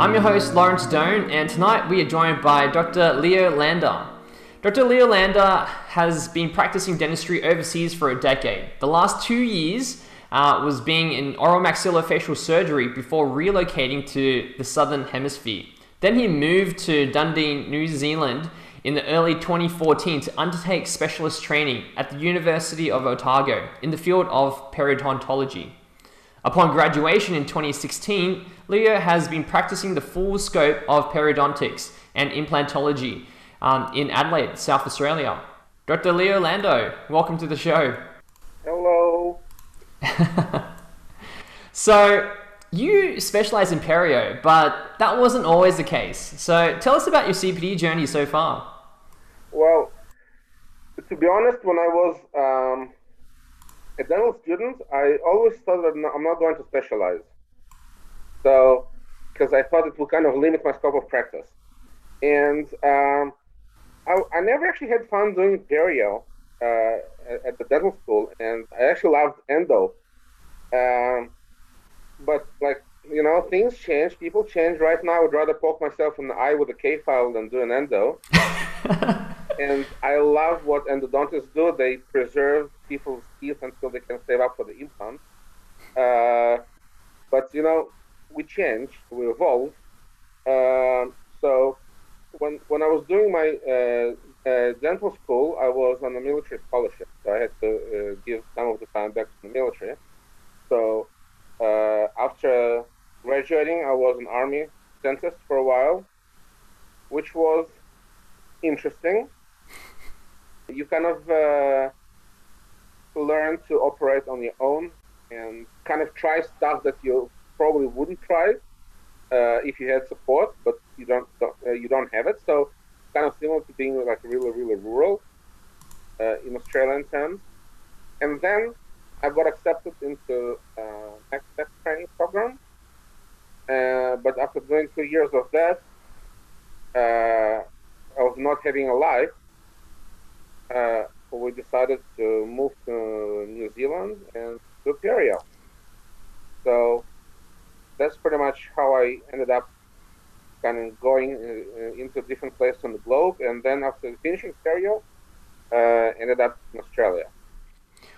I'm your host, Lawrence Doan, and tonight we are joined by Dr. Leo Lander. Dr. Leo Lander has been practicing dentistry overseas for a decade. The last two years uh, was being in oral maxillofacial surgery before relocating to the southern hemisphere. Then he moved to Dunedin, New Zealand in the early 2014 to undertake specialist training at the University of Otago in the field of periodontology. Upon graduation in 2016, Leo has been practicing the full scope of periodontics and implantology um, in Adelaide, South Australia. Dr. Leo Lando, welcome to the show. Hello. so, you specialize in perio, but that wasn't always the case. So, tell us about your CPD journey so far. Well, to be honest, when I was um, a dental student, I always thought that I'm not going to specialize. So, because I thought it would kind of limit my scope of practice. And um, I, I, never actually had fun doing perio uh, at the dental school, and I actually loved endo. Um, but like you know, things change, people change. Right now, I would rather poke myself in the eye with a K file than do an endo. and I love what endodontists do. They preserve people's teeth until they can save up for the implant. Uh, but you know, we change, we evolve. Uh, so when when I was doing my uh, uh, dental school, I was on a military scholarship. So I had to uh, give some of the time back to the military. So uh, after graduating, I was an army dentist for a while, which was interesting you kind of uh, learn to operate on your own and kind of try stuff that you probably wouldn't try uh, if you had support, but you don't, don't uh, you don't have it. So kind of similar to being like really really rural uh, in Australian terms. And then I got accepted into uh, next step training program. Uh, but after doing two years of that, uh, I was not having a life uh, we decided to move to New Zealand and to Perio. So that's pretty much how I ended up kind of going uh, into different places on the globe. And then after finishing Perio, uh, ended up in Australia.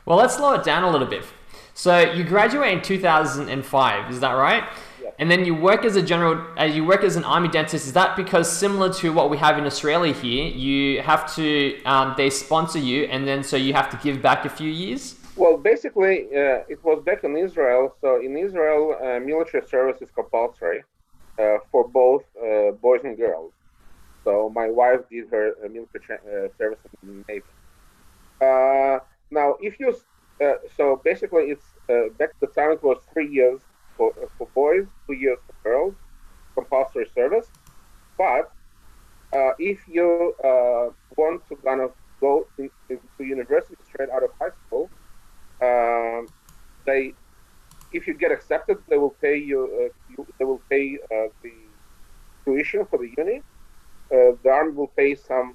Well, let's slow it down a little bit. So you graduate in 2005, is that right? And then you work as a general, uh, you work as an army dentist. Is that because similar to what we have in Australia here, you have to, um, they sponsor you, and then so you have to give back a few years? Well, basically, uh, it was back in Israel. So in Israel, uh, military service is compulsory uh, for both uh, boys and girls. So my wife did her uh, military service in the Navy. now, if you, so basically, it's back at the time it was three years for, for boys, two years for girls, compulsory service. But uh, if you uh, want to kind of go in, into university straight out of high school, um, they, if you get accepted, they will pay you. Uh, you they will pay uh, the tuition for the uni. Uh, the army will pay some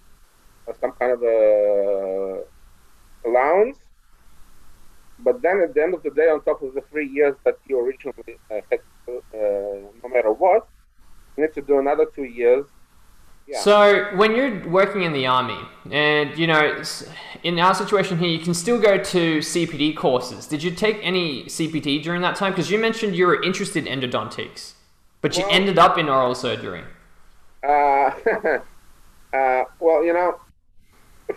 uh, some kind of a allowance but then at the end of the day, on top of the three years that you originally uh, had, uh, no matter what, you need to do another two years. Yeah. So when you're working in the army, and you know, in our situation here, you can still go to CPD courses. Did you take any CPD during that time? Because you mentioned you were interested in endodontics, but you well, ended up in oral surgery. Uh, uh, well, you know,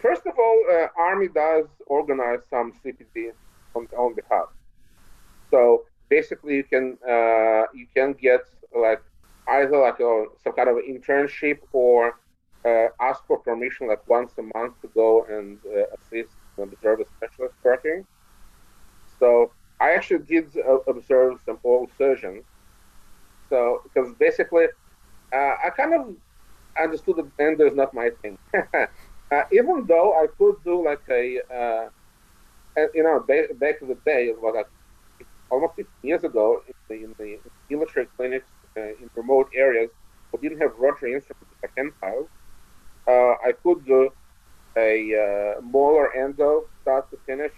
first of all, uh, Army does organize some CPD on own behalf. So basically, you can uh, you can get like either like a, some kind of internship or uh, ask for permission like once a month to go and uh, assist and observe a specialist working. So I actually did uh, observe some oral surgeons. So because basically, uh, I kind of understood that endo is not my thing. uh, even though I could do like a, uh, you know, back in the day, was almost 15 years ago in the, in the military clinics in remote areas who didn't have rotary instruments like hand files. Uh, I could do a uh, molar endo start to finish,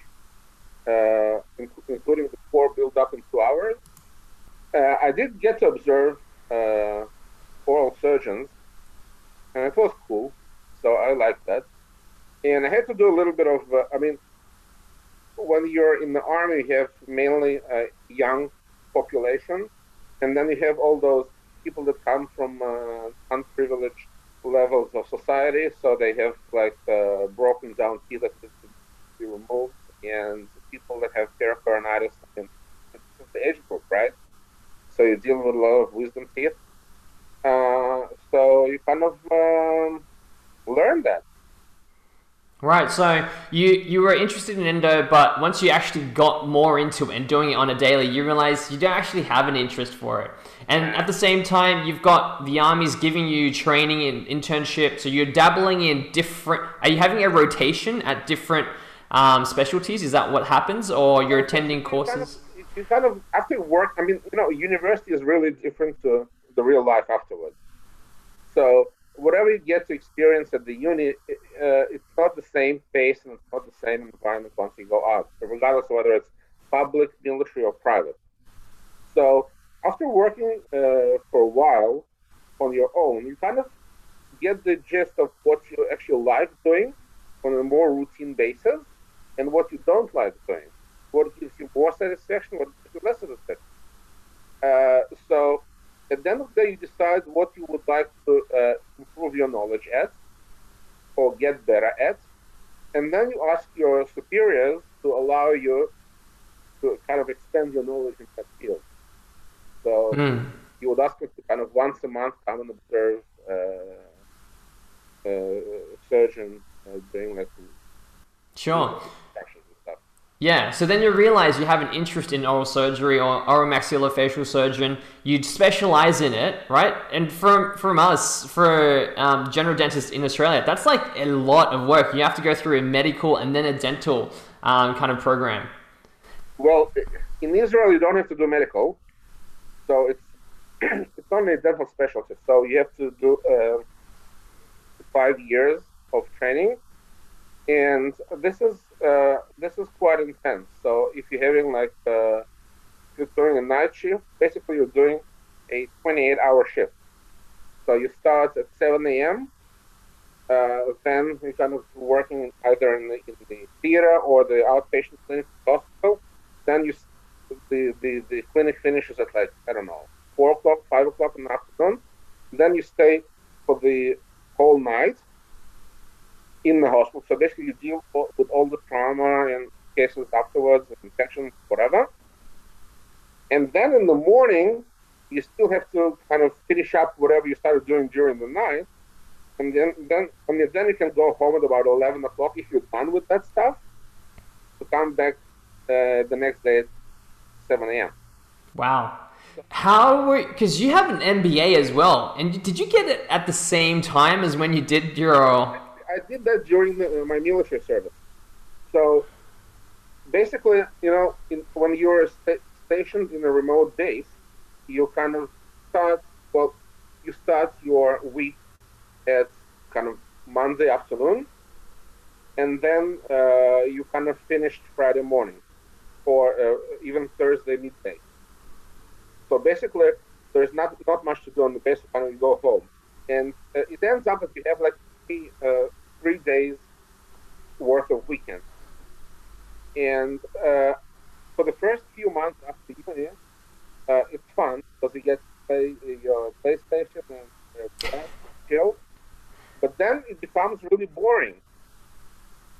uh, including the core build up in two hours. Uh, I did get to observe uh, oral surgeons, and it was cool. So I liked that. And I had to do a little bit of, uh, I mean, when you're in the army, you have mainly a young population, and then you have all those people that come from uh, unprivileged levels of society, so they have like uh, broken down teeth that need to be removed, and people that have pericoronitis, and the age group, right? So you deal with a lot of wisdom teeth. Uh, so you kind of um, learn that. Right, so you you were interested in endo, but once you actually got more into it and doing it on a daily, you realize you don't actually have an interest for it. And at the same time, you've got the army's giving you training and internship, so you're dabbling in different. Are you having a rotation at different um, specialties? Is that what happens, or you're attending courses? You kind, of, you kind of after work. I mean, you know, university is really different to the real life afterwards. So whatever you get to experience at the uni, uh, it's not the same pace and it's not the same environment once you go out, regardless of whether it's public, military, or private. So after working uh, for a while on your own, you kind of get the gist of what you actually like doing on a more routine basis and what you don't like doing. What gives you more satisfaction, what gives you less satisfaction. Uh, so at the end of the day, you decide what you would like to uh, improve your knowledge at or get better at. And then you ask your superiors to allow you to kind of expand your knowledge in that field. So mm. you would ask them to kind of once a month come and observe uh, uh, surgeon uh, doing like sure yeah, so then you realize you have an interest in oral surgery or oromaxillofacial surgeon. You'd specialize in it, right? And from from us, for um, general dentists in Australia, that's like a lot of work. You have to go through a medical and then a dental um, kind of program. Well, in Israel, you don't have to do medical, so it's it's only a dental specialty. So you have to do uh, five years of training, and this is uh, this is quite intense. So if you're having like uh, you're doing a night shift, basically you're doing a 28-hour shift. So you start at 7 a.m. Uh, then you're kind of working either in the, in the theater or the outpatient clinic hospital. Then you the, the, the clinic finishes at like I don't know four o'clock, five o'clock in the afternoon. Then you stay for the whole night in the hospital. So basically, you deal with all the trauma and cases afterwards, infections, whatever. And then in the morning, you still have to kind of finish up whatever you started doing during the night. And then, then, and then you can go home at about 11 o'clock if you're done with that stuff to come back uh, the next day at 7 a.m. Wow. How were because you have an MBA as well, and did you get it at the same time as when you did your I did that during the, uh, my military service. So basically, you know, in, when you're sta- stationed in a remote base, you kind of start, well, you start your week at kind of Monday afternoon, and then uh, you kind of finished Friday morning, or uh, even Thursday midday. So basically, there's not not much to do on the base when you go home, and uh, it ends up that you have like three, uh, three days worth of weekends. And uh, for the first few months after uni, uh, it's fun because you get to play your PlayStation and uh. But then it becomes really boring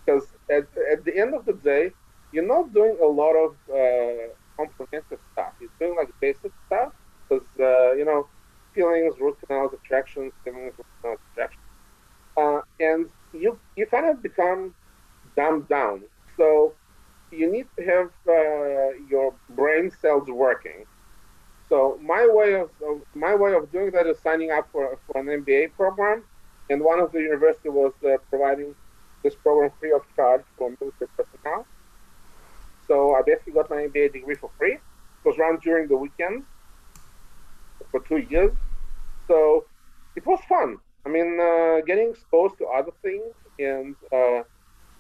because at, at the end of the day, you're not doing a lot of uh, comprehensive stuff. You're doing like basic stuff because, uh, you know, fillings, root canals, extractions, fillings, root canals, extractions. Uh, and you you kind of become dumbed down. So you need to have uh, your brain cells working. So my way of, my way of doing that is signing up for for an MBA program, and one of the university was uh, providing this program free of charge for military personnel. So I basically got my MBA degree for free. It was run during the weekend for two years. So it was fun. I mean, uh, getting exposed to other things and uh,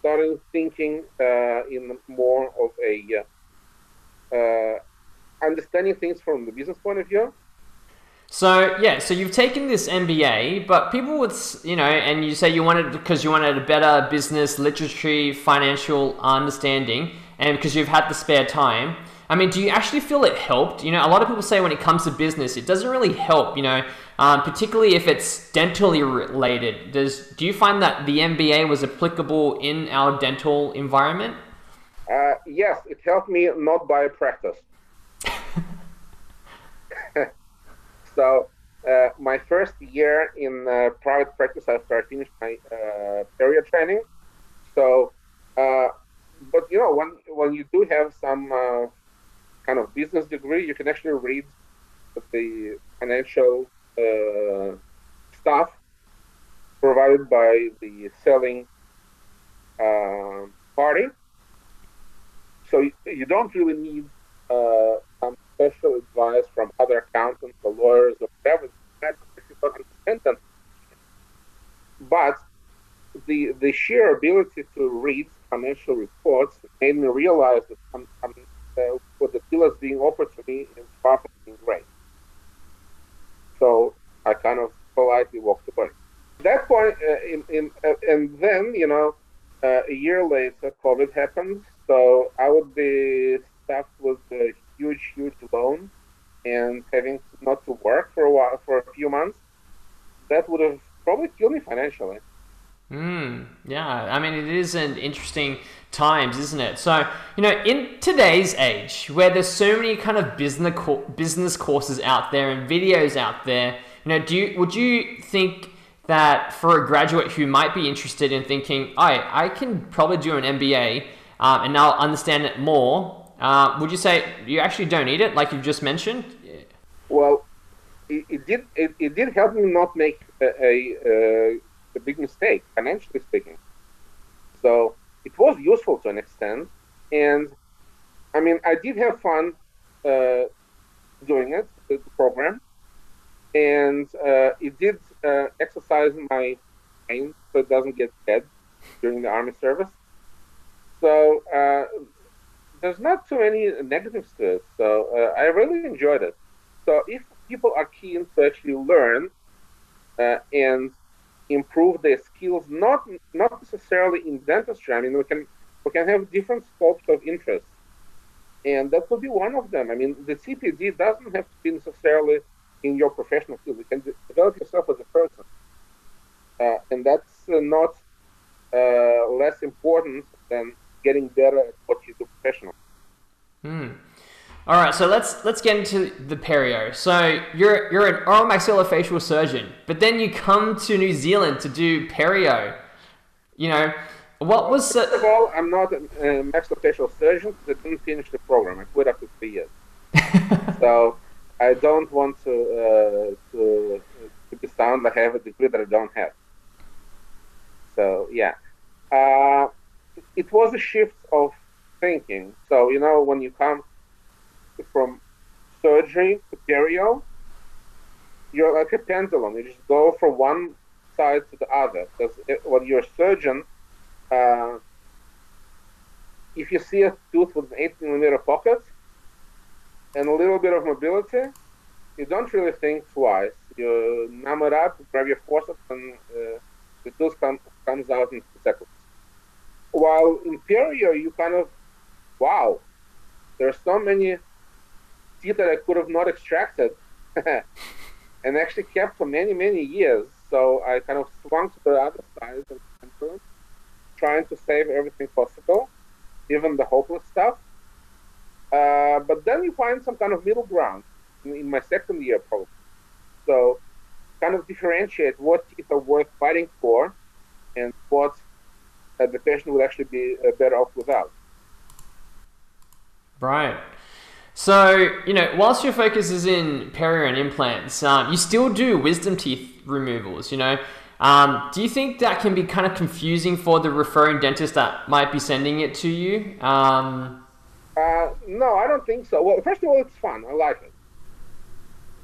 starting thinking uh, in more of a uh, uh, understanding things from the business point of view. So yeah, so you've taken this MBA, but people would, you know, and you say you wanted because you wanted a better business literacy, financial understanding, and because you've had the spare time. I mean, do you actually feel it helped? You know, a lot of people say when it comes to business, it doesn't really help. You know, um, particularly if it's dentally related. Does do you find that the MBA was applicable in our dental environment? Uh, yes, it helped me not buy a practice. So uh, my first year in uh, private practice after I finished my uh, perio training. So, uh, but you know, when when you do have some uh, kind of business degree, you can actually read the financial uh, stuff provided by the selling party. So you, you don't really need some special advice from other accountants or lawyers or whatever. But the the sheer ability to read financial reports made me realize that I'm, I'm, uh, what the deal is being offered to me is far from being great. So I kind of politely walked away. At that point, uh, in, in uh, and then you know, uh, a year later, COVID happened. So I would be stuffed with a huge, huge loan and having not to work for a while, for a few months, that would have probably killed me financially. Hmm. yeah, I mean, it is an interesting times, isn't it? So, you know, in today's age, where there's so many kind of business business courses out there and videos out there, you know, do you would you think that for a graduate who might be interested in thinking, I I can probably do an MBA um, and now understand it more uh, would you say you actually don't need it, like you've just mentioned? Well, it, it did. It, it, did help me not make a, a, a, big mistake, financially speaking. So it was useful to an extent, and I mean, I did have fun uh, doing it, the program, and uh, it did uh, exercise my brain so it doesn't get dead during the army service. So uh, there's not too many negatives to it. So uh, I really enjoyed it. So if people are keen to actually learn uh, and improve their skills, not not necessarily in dentistry. I mean, we can we can have different scopes of interest, and that could be one of them. I mean, the CPD doesn't have to be necessarily in your professional field. You can develop yourself as a person, uh, and that's uh, not uh, less important than getting better at what you do professionally. Hmm. All right, so let's let's get into the perio. So you're you're an oral maxillofacial surgeon, but then you come to New Zealand to do perio. You know, what was first of all, I'm not a, a maxillofacial surgeon. I didn't finish the program. I quit after three years. so I don't want to uh, to to be sound like I have a degree that I don't have. So yeah. Uh, it was a shift of thinking. So you know, when you come from surgery to perio, you're like a pendulum. You just go from one side to the other. Because when you're a surgeon, uh, if you see a tooth with an 8 millimeter pocket and a little bit of mobility, you don't really think twice. You numb it up, grab your forceps, and uh, the tooth come, comes out in seconds. While in perio, you kind of, wow, there are so many teeth that I could have not extracted and actually kept for many, many years. So I kind of swung to the other side and trying to save everything possible, even the hopeless stuff. Uh, but then you find some kind of middle ground in, in my second year, probably. So kind of differentiate what teeth are worth fighting for and what that the patient would actually be uh, better off without. Right. So, you know, whilst your focus is in perio and implants, um, you still do wisdom teeth removals, you know. Um, do you think that can be kind of confusing for the referring dentist that might be sending it to you? Um, uh, no, I don't think so. Well, first of all, it's fun. I like it.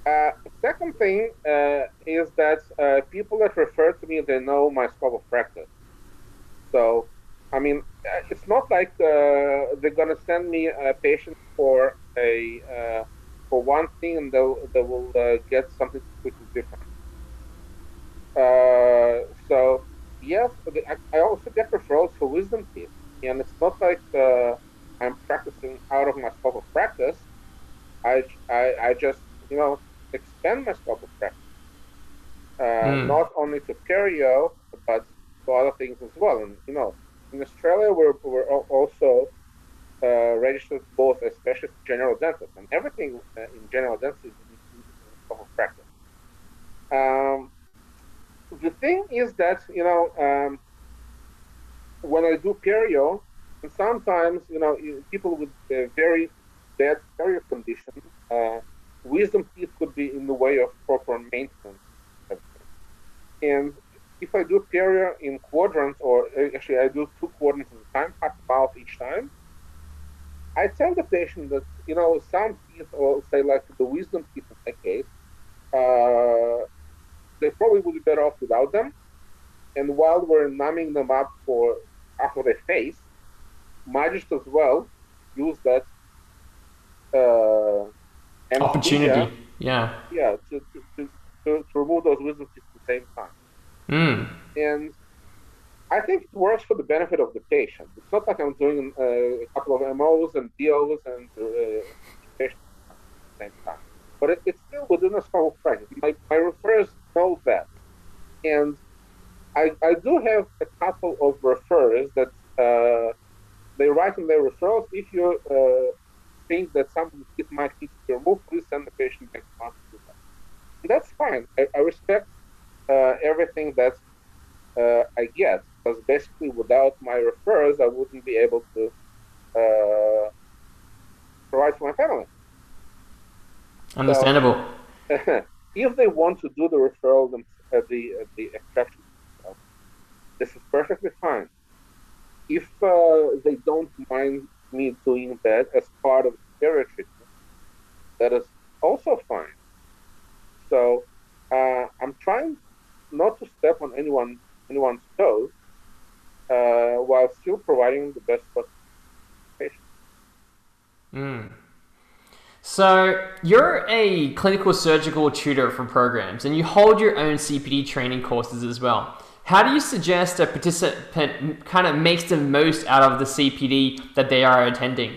Uh, second thing uh, is that uh, people that refer to me, they know my scope of practice. So, I mean, uh, it's not like uh, they're gonna send me a patient for a uh, for one thing and they they will get something completely different. so, yes, I, also get referrals for wisdom teeth, and it's not like I'm practicing out of my scope of practice. I, I, I just, you know, expand my scope of practice. Uh, mm. Not only to perio, but to other things as well. And, you know, in Australia, we're, we're also uh, registered both as specialist general dentist, and everything uh, in general dentistry is of practice. Um, the thing is that, you know, um, when I do perio, and sometimes, you know, people with uh, very bad caries condition, uh, wisdom teeth could be in the way of proper maintenance. And if I do perio in quadrants, or uh, actually I do two quadrants at a time, half mouth each time, I tell the patient that, you know, some teeth, or say like the wisdom teeth in that case, uh, they probably would be better off without them. And while we're numbing them up for of their face, might just as well use that uh, opportunity. Yeah. Yeah, to, to, to, to, remove those wisdom teeth at the same time. Mm. And I think it works for the benefit of the patient. It's not like I'm doing uh, a couple of MOs and DOs and uh, patient at the same time. But it, it's still within the scope of practice. My, my referrers know that. And I, I do have a couple of referrers that uh, they write in their referrals if you uh, think that some it might need to be removed, please send the patient back to. And that's fine. I, I respect uh, everything that uh, I get because basically without my referrals, I wouldn't be able to uh, provide for my family. Understandable. So, if they want to do the referral, them, uh, the uh, the extraction, this is perfectly fine if uh, they don't mind me doing that as part of the perio treatment, that is also fine. So uh, I'm trying not to step on anyone anyone's toes uh, while still providing the best possible patient. Mm. So you're a clinical surgical tutor for programs, and you hold your own CPD training courses as well. How do you suggest a participant kind of makes the most out of the CPD that they are attending?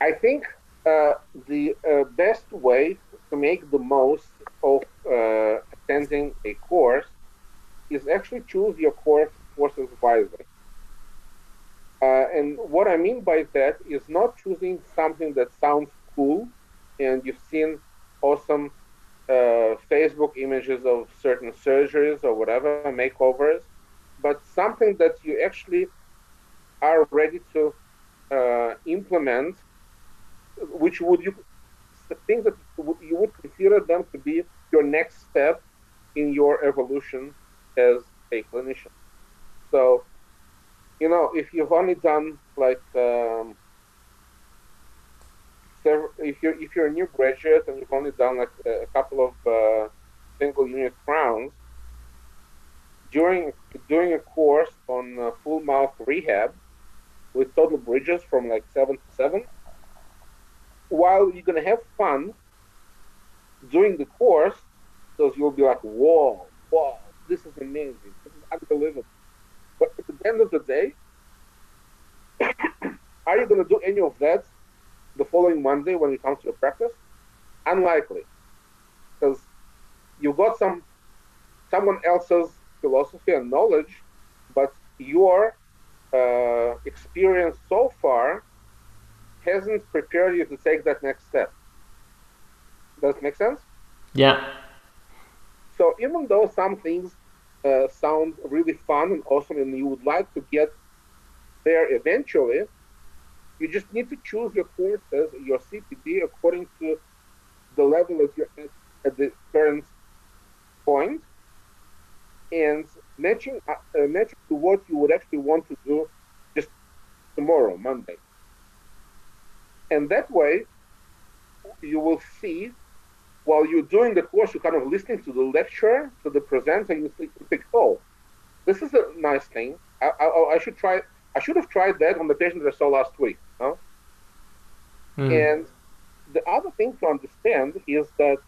I think uh, the uh, best way to make the most of uh, attending a course is actually choose your course courses wisely. Uh, and what I mean by that is not choosing something that sounds cool and you've seen awesome uh, Facebook images of certain surgeries or whatever makeovers, but something that you actually are ready to uh, implement, which would you think that you would consider them to be your next step in your evolution as a clinician. So, you know, if you've only done like um, if you're if you're a new graduate and you've only done like a, couple of uh, single unit crowns during during a course on uh, full mouth rehab with total bridges from like seven to seven, while you're gonna have fun doing the course, because you'll be like, whoa, whoa, this is amazing, this is unbelievable. But at the end of the day, are you gonna do any of that the following Monday when it comes to your practice? Unlikely, because you've got some someone else's philosophy and knowledge, but your uh, experience so far hasn't prepared you to take that next step. Does it make sense? Yeah. So even though some things uh, sound really fun and awesome, and you would like to get there eventually, You just need to choose your courses, your CPD, according to the level that you're at at the current point, and matching uh, uh, matching to what you would actually want to do just tomorrow, Monday. And that way, you will see while you're doing the course, you're kind of listening to the lecture, to the presenter, and you think, oh, this is a nice thing. I, I, I, should try. I should have tried that on the patient that I saw last week. No? Mm. And the other thing to understand is that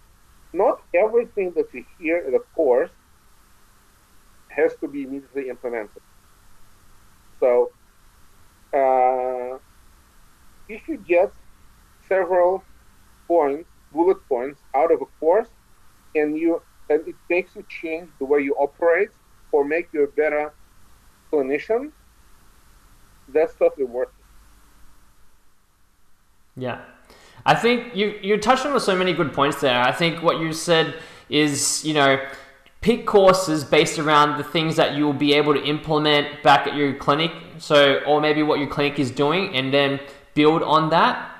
not everything that you hear in a course has to be immediately implemented. So, uh, if you get several points, bullet points out of a course, and you and it makes you change the way you operate or make you a better clinician, that's totally worth it. Yeah. I think you you touched on so many good points there. I think what you said is, you know, pick courses based around the things that you'll be able to implement back at your clinic. So, or maybe what your clinic is doing, and then build on that.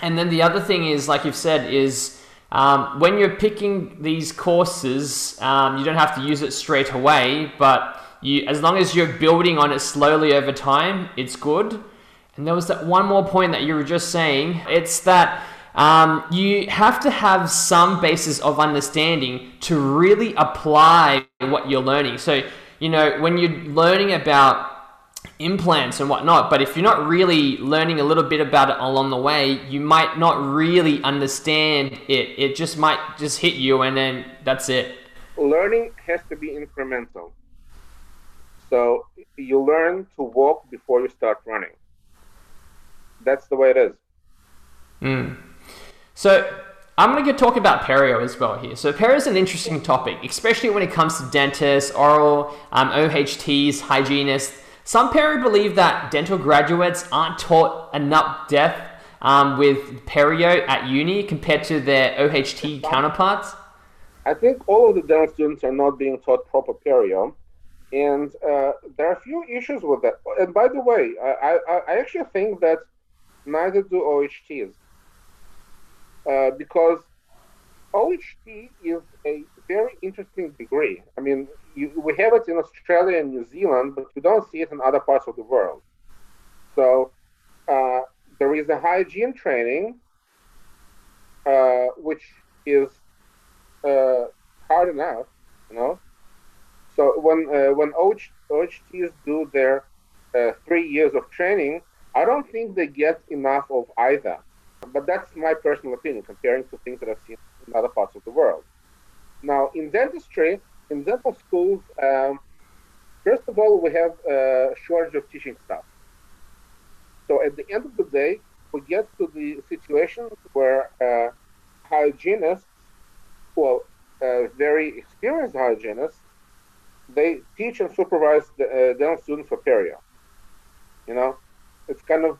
And then the other thing is, like you've said, is um, when you're picking these courses, um, you don't have to use it straight away, but you, as long as you're building on it slowly over time, it's good. And there was that one more point that you were just saying. It's that um, you have to have some basis of understanding to really apply what you're learning. So, you know, when you're learning about implants and whatnot, but if you're not really learning a little bit about it along the way, you might not really understand it. It just might just hit you and then that's it. Learning has to be incremental. So you learn to walk before you start running that's the way it is. Mm. So I'm going to talk about perio as well here. So perio is an interesting topic, especially when it comes to dentists, oral, um, OHTs, hygienists. Some perio believe that dental graduates aren't taught enough depth um, with perio at uni compared to their OHT counterparts. I think all of the dental students are not being taught proper perio. And uh, there are a few issues with that. And by the way, I, I, I actually think that neither do OHTs. Uh, because OHT is a very interesting degree. I mean, you, we have it in Australia and New Zealand, but you don't see it in other parts of the world. So uh, there is a hygiene training, uh, which is uh, hard enough, you know. So when uh, when OH, OHTs do their uh, three years of training, I don't think they get enough of either. But that's my personal opinion, comparing to things that I've seen in other parts of the world. Now, in dentistry, in dental schools, um, first of all, we have a shortage of teaching staff. So at the end of the day, we get to the situation where uh, hygienists, well, uh, very experienced hygienists, they teach and supervise the uh, dental students for period. You know, it's kind of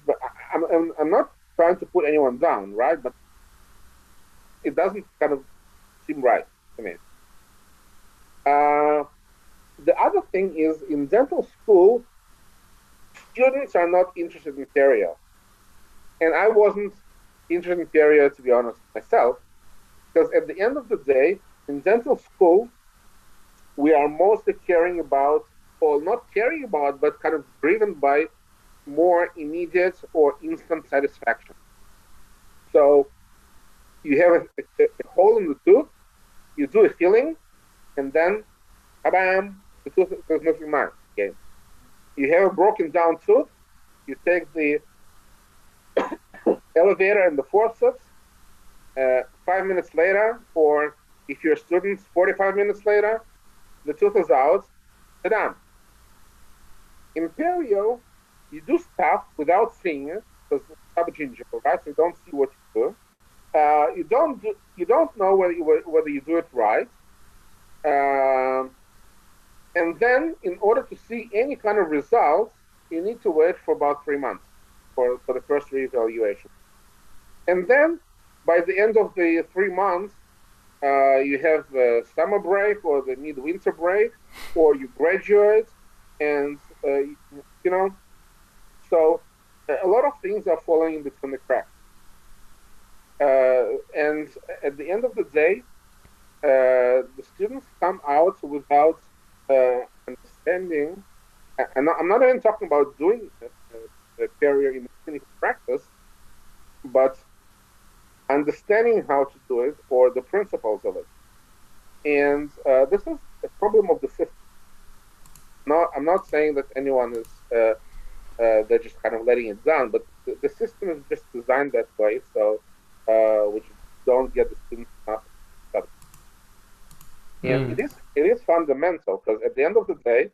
I'm, I'm, I'm not trying to put anyone down, right? But it doesn't kind of seem right to me. Uh, the other thing is in dental school, students are not interested in perio, and I wasn't interested in perio to be honest myself, because at the end of the day, in dental school, we are mostly caring about, or not caring about, but kind of driven by more immediate or instant satisfaction. So you have a, a, a hole in the tooth, you do a filling, and then, bam, the tooth is nothing more. Okay. You have a broken down tooth, you take the elevator and the forceps, uh, five minutes later, or if you're a student, 45 minutes later, the tooth is out. In perio, you do stuff without seeing it because subgingival, right? You don't see what you do. Uh, you don't do, you don't know whether you, whether you do it right. Um, and then, in order to see any kind of results, you need to wait for about three months for, for the first reevaluation. And then, by the end of the three months, uh, you have the summer break or the midwinter break, or you graduate, and uh, you know so a lot of things are falling in between the cracks. Uh, and at the end of the day, uh, the students come out without uh, understanding, and I'm not even talking about doing a career in clinical practice, but understanding how to do it or the principles of it. And uh, this is a problem of the system. Not, I'm not saying that anyone is uh, uh, they're just kind of letting it down, but the, the system is just designed that way, so uh, we don't get the students study. And mm. it is it is fundamental because at the end of the day,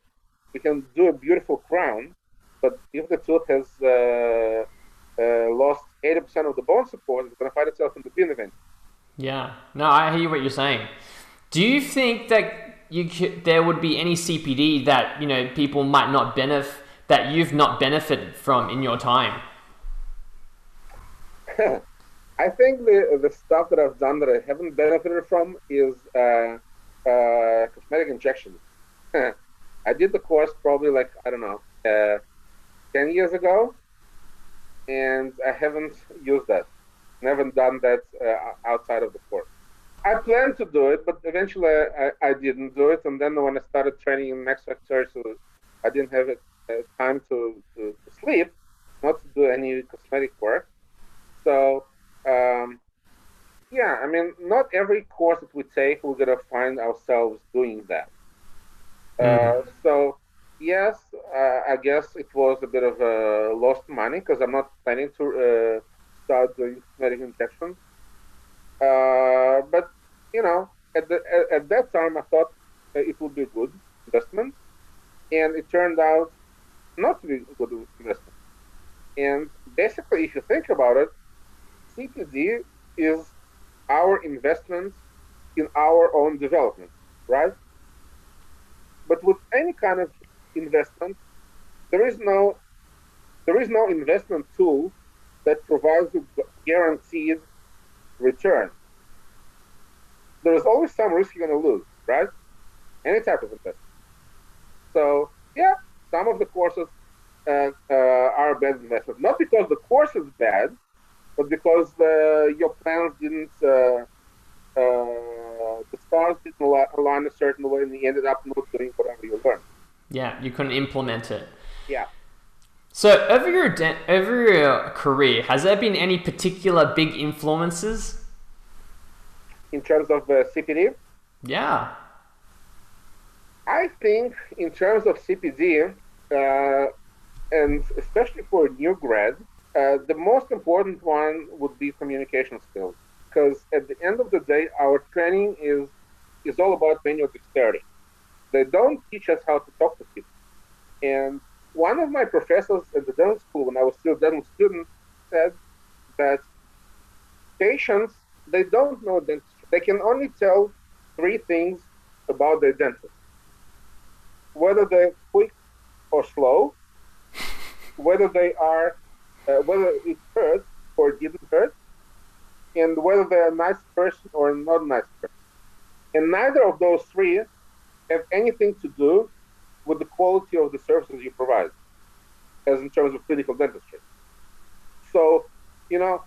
we can do a beautiful crown, but if the tooth has uh, uh, lost 80% of the bone support, it's going to find itself in the bin event. Yeah, no, I hear what you're saying. Do you think that you could, there would be any CPD that you know people might not benefit that you've not benefited from in your time? I think the the stuff that I've done that I haven't benefited from is uh, uh, cosmetic injections. I did the course probably like I don't know uh, ten years ago, and I haven't used that. Never done that uh, outside of the course. I planned to do it, but eventually I, I, didn't do it. And then when I started training in Max Factor, I didn't have it, uh, time to, to, to, sleep, not to do any cosmetic work. So, um, yeah, I mean, not every course that we take, we're going to find ourselves doing that. Mm. Uh, so, yes, uh, I guess it was a bit of a lost money because I'm not planning to uh, start doing cosmetic injections. Uh, but you know, at, the, at, at, that time, I thought uh, it would be a good investment, and it turned out not to be a good investment. And basically, if you think about it, CPD is our investment in our own development, right? But with any kind of investment, there is no there is no investment tool that provides you guaranteed return. There is always some risk you're going to lose, right? Any type of investment. So, yeah, some of the courses uh, uh, are bad investment. Not because the course is bad, but because the, your plans didn't, uh, uh the stars didn't align a certain way and you ended up not doing whatever you learned. Yeah, you couldn't implement it. Yeah. So over your de- over your career, has there been any particular big influences? In terms of uh, CPD? Yeah. I think in terms of CPD, uh, and especially for a new grad, uh, the most important one would be communication skills. Because at the end of the day, our training is is all about manual dexterity. They don't teach us how to talk to people. And one of my professors at the dental school, when I was still a dental student, said that patients they don't know dentistry. They can only tell three things about their dentist: whether they're quick or slow, whether they are, whether it hurts or didn't hurt, and whether they're a nice person or not nice person. And neither of those three have anything to do with the quality of the services you provide, as in terms of clinical dentistry. So, you know,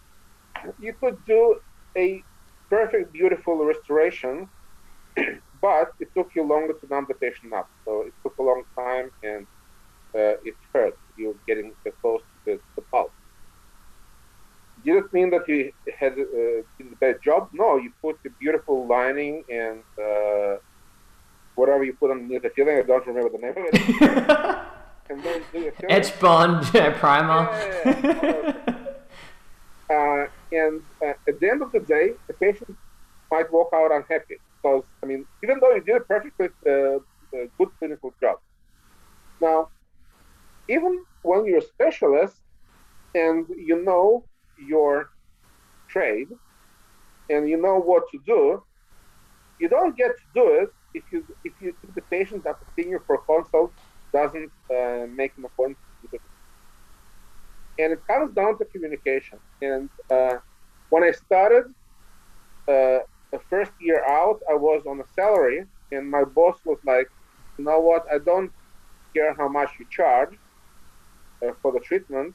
you could do a perfect, beautiful restoration, but it took you longer to numb the patient up. So it took a long time and uh, it hurt. You're getting close to the, the pulp. Did it mean that you had uh, did a bad job? No, you put a beautiful lining and uh, whatever you put underneath the filling. I don't remember the name of it. and then do Etch bond primer. Yeah, uh, and uh, at the end of the day, the patient might walk out unhappy because I mean, even though you did a perfectly uh, good clinical job. Now, even when you're a specialist and you know your trade and you know what to do, you don't get to do it if you if you if the patient after seeing you for consult doesn't uh, make an appointment. And it comes down to communication. And uh, when i started uh, the first year out i was on a salary and my boss was like you know what? I don't care how much you charge for the treatment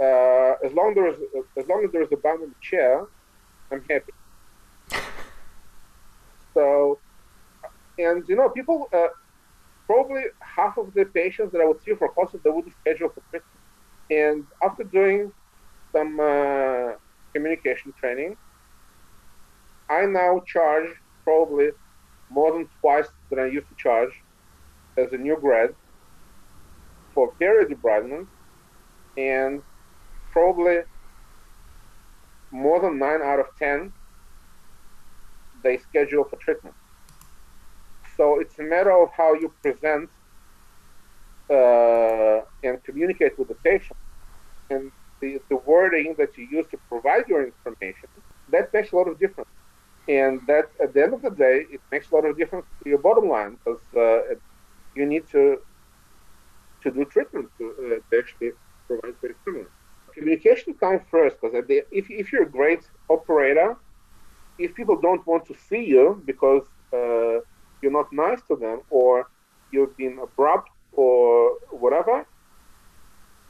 uh, as long there's as long as there's a bum in the chair, I'm happy. so, and you know, people uh, probably half of the patients that I would see for hospital they wouldn't schedule for treatment. And after doing some uh, communication training, I now charge probably more than twice than I used to charge as a new grad for perio debridement and probably more than nine out of ten they schedule for treatment. So it's a matter of how you present uh, and communicate with the patient and the, the wording that you use to provide your information. That makes a lot of difference. And that at the end of the day, it makes a lot of difference to your bottom line because uh, you need to to do treatment to, uh, to actually provide for your Communication comes first because if, if you're a great operator, if people don't want to see you because uh, you're not nice to them or you've been abrupt or whatever,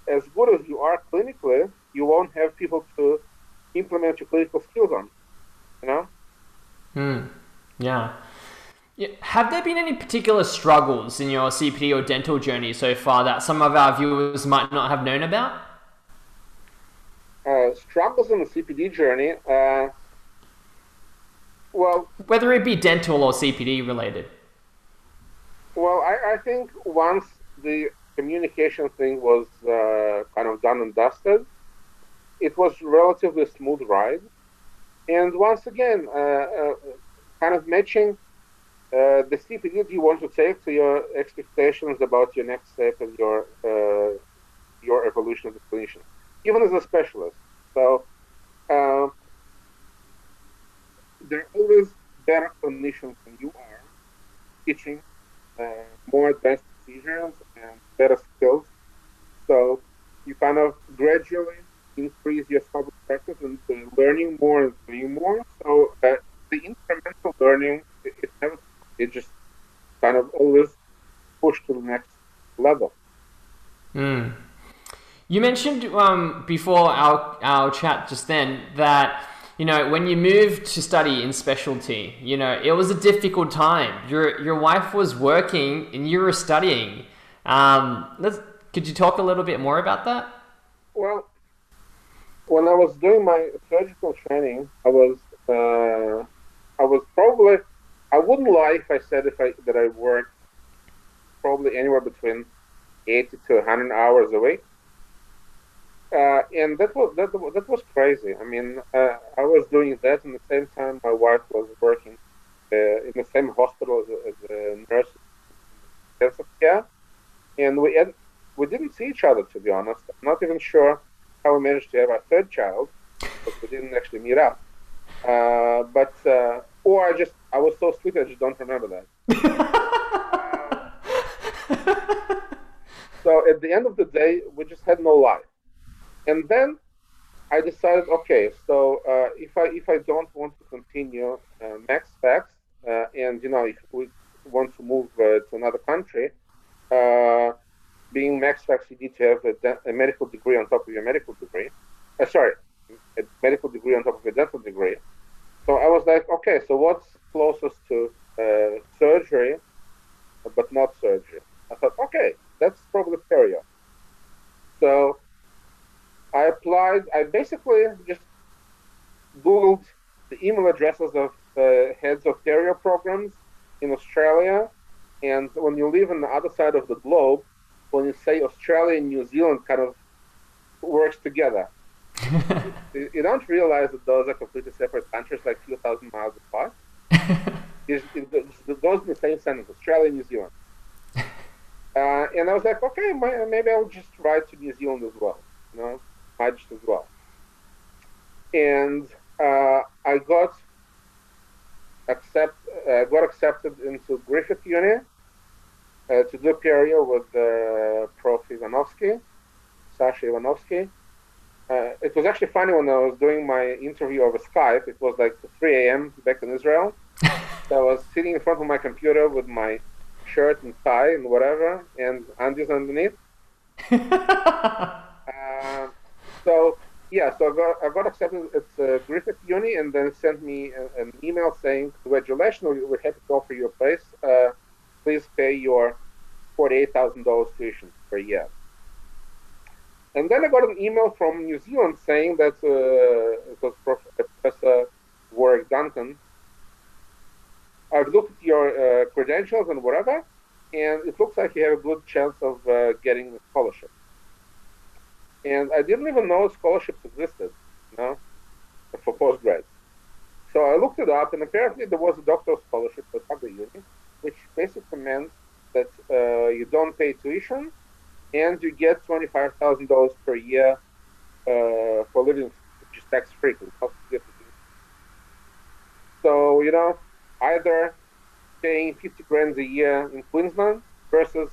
as good as you are clinically, you won't have people to implement your clinical skills on. You know? Hmm. Yeah. Have there been any particular struggles in your CPD or dental journey so far that some of our viewers might not have known about? Uh, struggles in the CPD journey. Uh, well, whether it be dental or CPD related. Well, I, I think once the communication thing was uh, kind of done and dusted, it was relatively smooth ride. And once again, uh, uh, kind of matching uh, the CPD you want to take to your expectations about your next step and your uh, your evolution as a clinician, even as a specialist. So uh, there are always better clinicians than you are teaching uh, more advanced procedures and better skills. So you kind of gradually increase your of practice and learning more and doing more. So uh, the incremental learning, it, it never, it just kind of always push to the next level. Mm. You mentioned um, before our, our chat just then that you know, when you moved to study in specialty, you know, it was a difficult time. Your your wife was working and you were studying. Um, let's, could you talk a little bit more about that? Well, when I was doing my surgical training, I was uh, I was probably I wouldn't lie if I said if I that I worked probably anywhere between eighty to hundred hours a week. Uh, and that was that, that was crazy. I mean, uh, I was doing that, and at the same time, my wife was working uh, in the same hospital as a, as a nurse, intensive care, and we had, we didn't see each other to be honest. I'm not even sure how we managed to have our third child, but we didn't actually meet up. Uh, but uh, or I just I was so sweet I just don't remember that. so at the end of the day, we just had no life and then I decided, okay, so uh, if I if I don't want to continue uh, Max Fax, uh, and you know if we want to move uh, to another country, uh, being Max Fax, you need to have a, a, medical degree on top of your medical degree. Uh, sorry, a medical degree on top of a dental degree. So I was like, okay, so what's closest to surgery, but not surgery? I thought, okay, that's probably perio. So I applied, I basically just Googled the email addresses of uh, heads of perio programs in Australia. And when you live on the other side of the globe, when you say Australia and New Zealand kind of works together, you, don't realize that those are completely separate countries, like a few thousand miles apart. it, goes in the same sentence, Australia and New Zealand. Uh, and I was like, okay, my, maybe I'll just write to New Zealand as well. You know, as well. And uh, I got accept uh, got accepted into Griffith Uni uh, to do perio with uh, Prof. Ivanovski, Sasha Ivanovski. Uh, it was actually funny when I was doing my interview over Skype. It was like 3 a.m. back in Israel. so I was sitting in front of my computer with my shirt and tie and whatever, and undies underneath. uh, So yeah, so I got I got accepted at uh, Griffith Uni, and then sent me a, an email saying, "Congratulations, we're happy to offer you a place. Uh, please pay your forty-eight thousand dollars tuition per year." And then I got an email from New Zealand saying that uh, it was Professor Warwick Duncan. I've looked at your uh, credentials and whatever, and it looks like you have a good chance of uh, getting a scholarship. And I didn't even know scholarships existed, you know, for postgrads. So I looked it up, and apparently there was a doctoral scholarship at Otago Uni, which basically meant that uh, you don't pay tuition, and you get twenty-five thousand dollars per year uh, for living, which is tax-free. So you know, either paying 50 grand a year in Queensland versus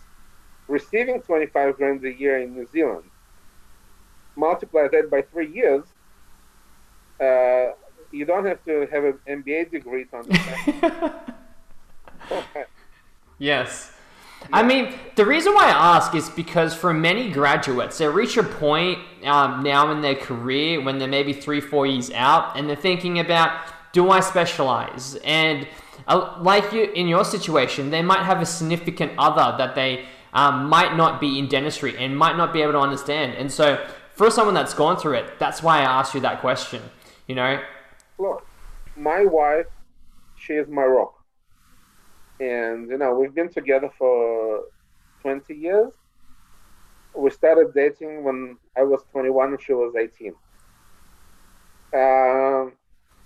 receiving 25 grand a year in New Zealand. Multiply that by three years, uh, you don't have to have an MBA degree to understand. yes. I mean, the reason why I ask is because for many graduates, they reach a point um, now in their career when they're maybe three, four years out, and they're thinking about, do I specialize? And uh, like you in your situation, they might have a significant other that they um, might not be in dentistry and might not be able to understand. And so, for someone that's gone through it, that's why I asked you that question. You know, look, my wife, she is my rock, and you know we've been together for twenty years. We started dating when I was 21 and she was 18. Um,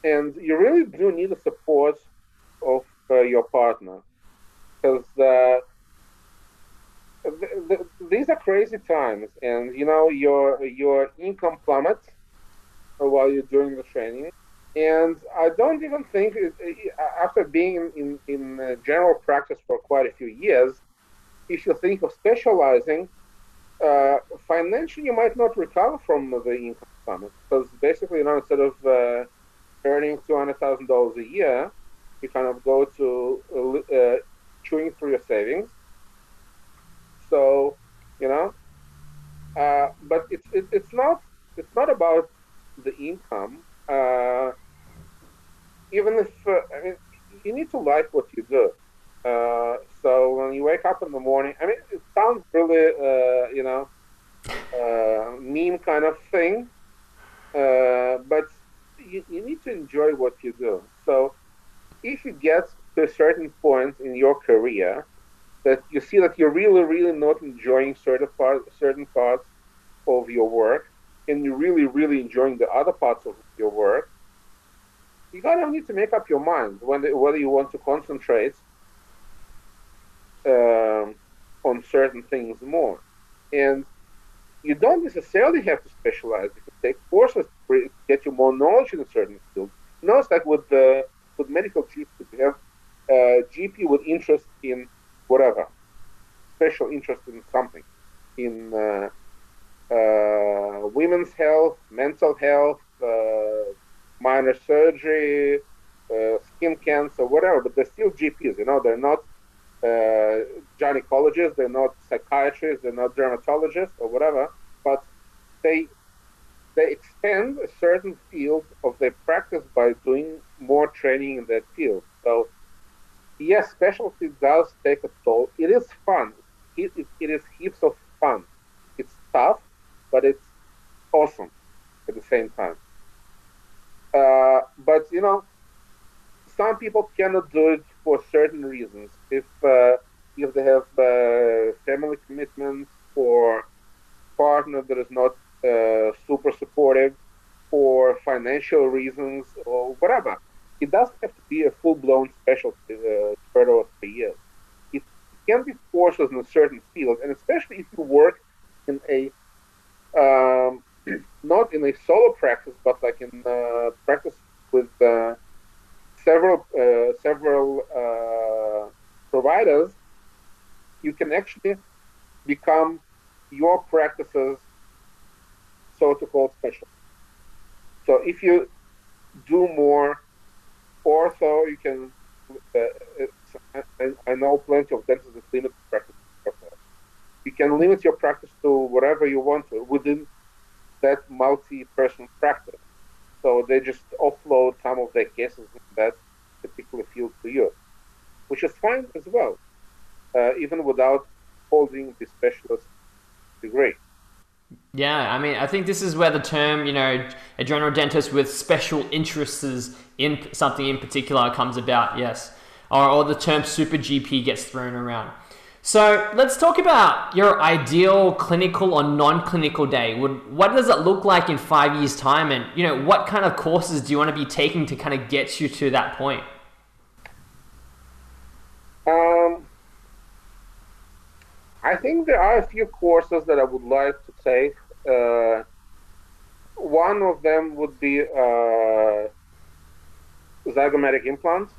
and you really do need the support of uh, your partner because uh, th- th- these are crazy times and you know your your income plummets while you're doing the training and i don't even think it, after being in, in, uh, general practice for quite a few years if you think of specializing uh, financially you might not recover from the income plummet because basically you know instead of uh, earning $200000 a year you kind of go to uh, uh, chewing through your savings. So, you know, uh, but it's it, it's not it's not about the income. Uh, even if uh, I mean, you need to like what you do. Uh, so when you wake up in the morning, I mean, it sounds really, you know, meme kind of thing, but you, you need to enjoy what you do. So if you get to a certain point in your career that you see that you're really, really not enjoying certain part, certain parts of your work, and you're really, really enjoying the other parts of your work, you kind of need to make up your mind when, whether you want to concentrate um, on certain things more. And you don't necessarily have to specialize. You can take courses to get you more knowledge in a certain field. You it's like with the with medical GP, we have a GP with interest in whatever, special interest in something, in uh, uh, women's health, mental health, uh, minor surgery, uh, skin cancer, whatever. But they're still GPs. You know, they're not uh, gynecologists, they're not psychiatrists, they're not dermatologists or whatever. But they they extend a certain field of their practice by doing more training in that field. So, yes, specialty does take a toll. It is fun. It, it, it is heaps of fun. It's tough, but it's awesome at the same time. Uh, but you know, some people cannot do it for certain reasons. If uh, if they have uh, family commitments or partner that is not uh, super supportive for financial reasons or whatever. It doesn't have to be a full-blown specialty uh, spread over three years. It can be courses in a certain field, and especially if you work in a um, not in a solo practice, but like in uh, practice with uh, several uh, several uh, providers, you can actually become your practices so-called special. So if you do more ortho, you can. Uh, I, I, know plenty of dentists that limit practice. You can limit your practice to whatever you want to within that multi-person practice. So they just offload some of their cases in that particular field to you, which is fine as well, uh, even without holding the specialist degree. Yeah, I mean, I think this is where the term, you know, a general dentist with special interests in something in particular comes about, yes. Or, or the term super GP gets thrown around. So let's talk about your ideal clinical or non-clinical day. What does it look like in five years' time, and you know what kind of courses do you want to be taking to kind of get you to that point? Um, I think there are a few courses that I would like to take. Uh, one of them would be uh, zygomatic implants,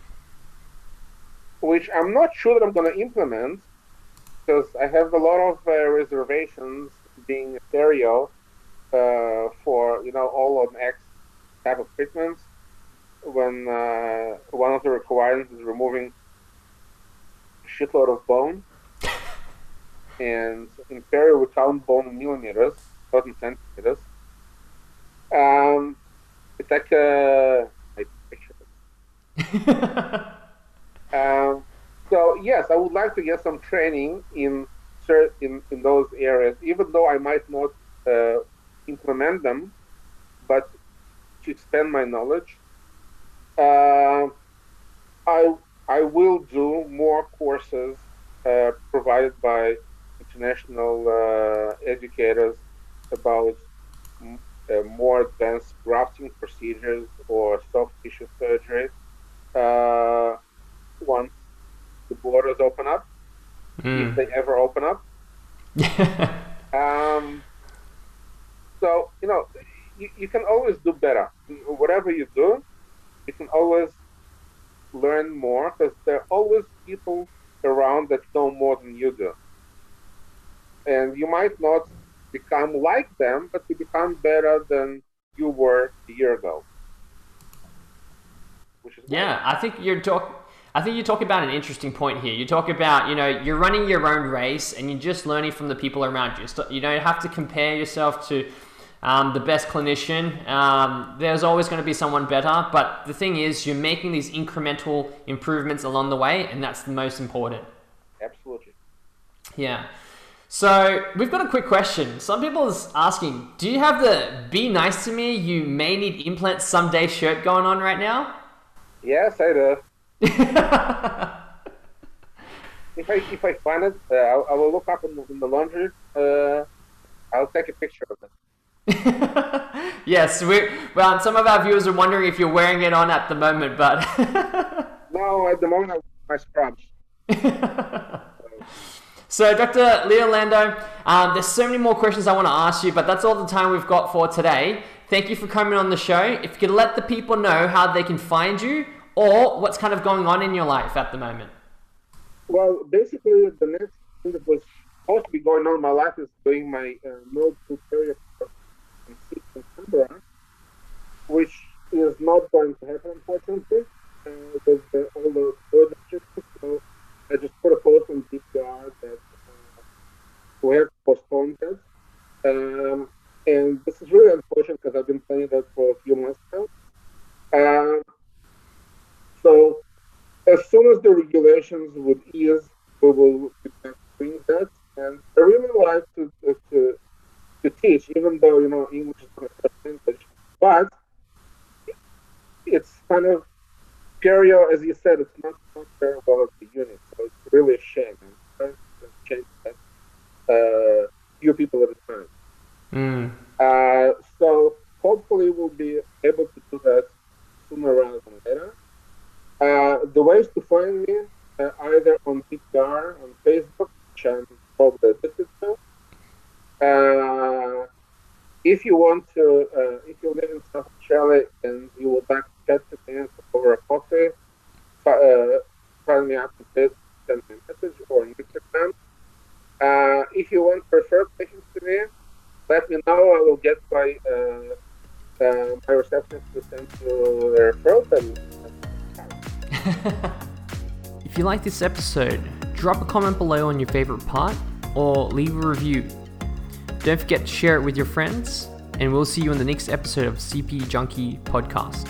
which I'm not sure that I'm going to implement because I have a lot of uh, reservations being a perio uh, for you know all on X type of treatments when uh, one of the requirements is removing a shitload of bone. And in perio we count bone in millimeters not in centimeters. Um, it's like a um, so yes, I would like to get some training in in in those areas, even though I might not uh, implement them, but to expand my knowledge. Uh, I I will do more courses uh, provided by international uh, educators about uh, more advanced grafting procedures or soft tissue surgery. Uh, once the borders open up, mm. if they ever open up. um, so, you know, you, you can always do better. Whatever you do, you can always learn more because there are always people around that know more than you do. And you might not become like them, but you become better than you were a year ago. yeah, I think you're talking I think you talk about an interesting point here. You talk about, you know, you're running your own race and you're just learning from the people around you. You don't have to compare yourself to um, the best clinician. Um, there's always going to be someone better. But the thing is, you're making these incremental improvements along the way, and that's the most important. Absolutely. Yeah. So we've got a quick question. Some people is asking, do you have the "Be nice to me, you may need implants someday" shirt going on right now? Yes, I do. if I if I find it, uh, I, I, will look up in the, in the laundry. Uh, I'll take a picture of it. yes, we well, some of our viewers are wondering if you're wearing it on at the moment, but no, at the moment I'm my scrubs. so, Dr. Leo Lando, um, there's so many more questions I want to ask you, but that's all the time we've got for today. Thank you for coming on the show. If you could let the people know how they can find you or what's kind of going on in your life at the moment? Well, basically, the next thing that was supposed to be going on in my life is doing my uh, tutorial in Canberra, which is not going to happen, unfortunately, uh, with the, all the road restrictions. So I just put a post on DPR that uh, we have to postpone that. Um, and this is really unfortunate because I've been planning that for a few months now. Uh, so as soon as the regulations would ease, we will be doing that. And I really like to, to, to teach, even though, you know, English is not language. But it's kind of, perio, as you said, it's not, well as the unit. So it's really a shame. I'm trying to change that uh, few people at a time. Mm. Uh, so hopefully we'll be able to do that sooner rather than later. Uh, the ways to find me uh, either on TikTok, on Facebook, which I'm probably addicted to. Uh, if you want to, uh, if you live in South Australia and you would like to chat to me over a coffee, uh, find me up to send me a message or on Instagram. Uh, if you want preferred patients to me, let me know. I will get my uh, my receptionist to send you a referral if you like this episode, drop a comment below on your favorite part or leave a review. Don't forget to share it with your friends. and we'll see you in the next episode of CP Junkie Podcast.